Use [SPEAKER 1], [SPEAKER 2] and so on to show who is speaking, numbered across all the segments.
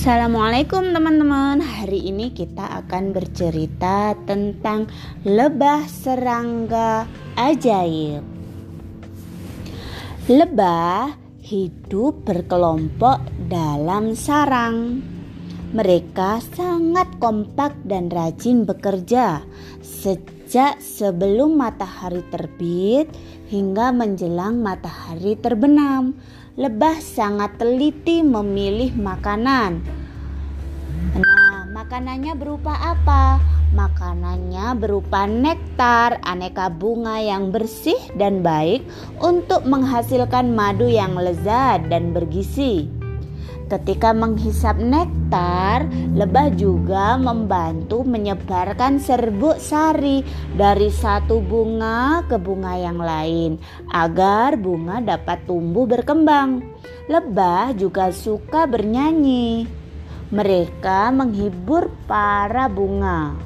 [SPEAKER 1] Assalamualaikum teman-teman. Hari ini kita akan bercerita tentang lebah serangga ajaib. Lebah hidup berkelompok dalam sarang. Mereka sangat kompak dan rajin bekerja. Sejak sebelum matahari terbit hingga menjelang matahari terbenam lebah sangat teliti memilih makanan. Nah, makanannya berupa apa? Makanannya berupa nektar, aneka bunga yang bersih dan baik untuk menghasilkan madu yang lezat dan bergizi. Ketika menghisap nektar, lebah juga membantu menyebarkan serbuk sari dari satu bunga ke bunga yang lain agar bunga dapat tumbuh berkembang. Lebah juga suka bernyanyi. Mereka menghibur para bunga.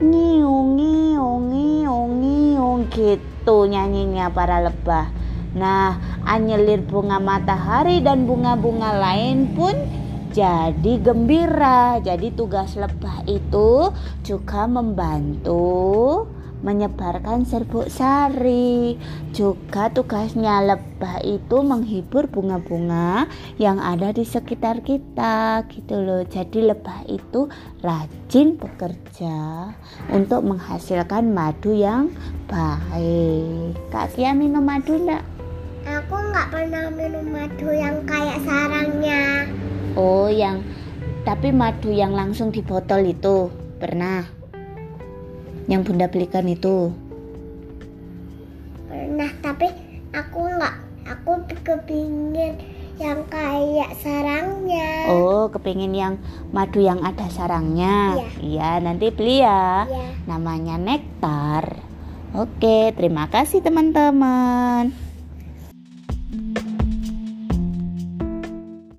[SPEAKER 1] Ngiung ngiung ngiung ngiung gitu nyanyinya para lebah. Nah, anyelir bunga matahari dan bunga-bunga lain pun jadi gembira. Jadi tugas lebah itu juga membantu menyebarkan serbuk sari. Juga tugasnya lebah itu menghibur bunga-bunga yang ada di sekitar kita gitu loh. Jadi lebah itu rajin bekerja untuk menghasilkan madu yang baik. Kak Kia minum madu enggak?
[SPEAKER 2] Aku nggak pernah minum madu yang kayak sarangnya.
[SPEAKER 1] Oh, yang tapi madu yang langsung di botol itu pernah? Yang Bunda belikan itu?
[SPEAKER 2] Pernah, tapi aku nggak. Aku kepingin yang kayak sarangnya.
[SPEAKER 1] Oh, kepingin yang madu yang ada sarangnya.
[SPEAKER 2] Iya.
[SPEAKER 1] Iya, nanti beli ya.
[SPEAKER 2] Iya.
[SPEAKER 1] Namanya nektar. Oke, terima kasih teman-teman.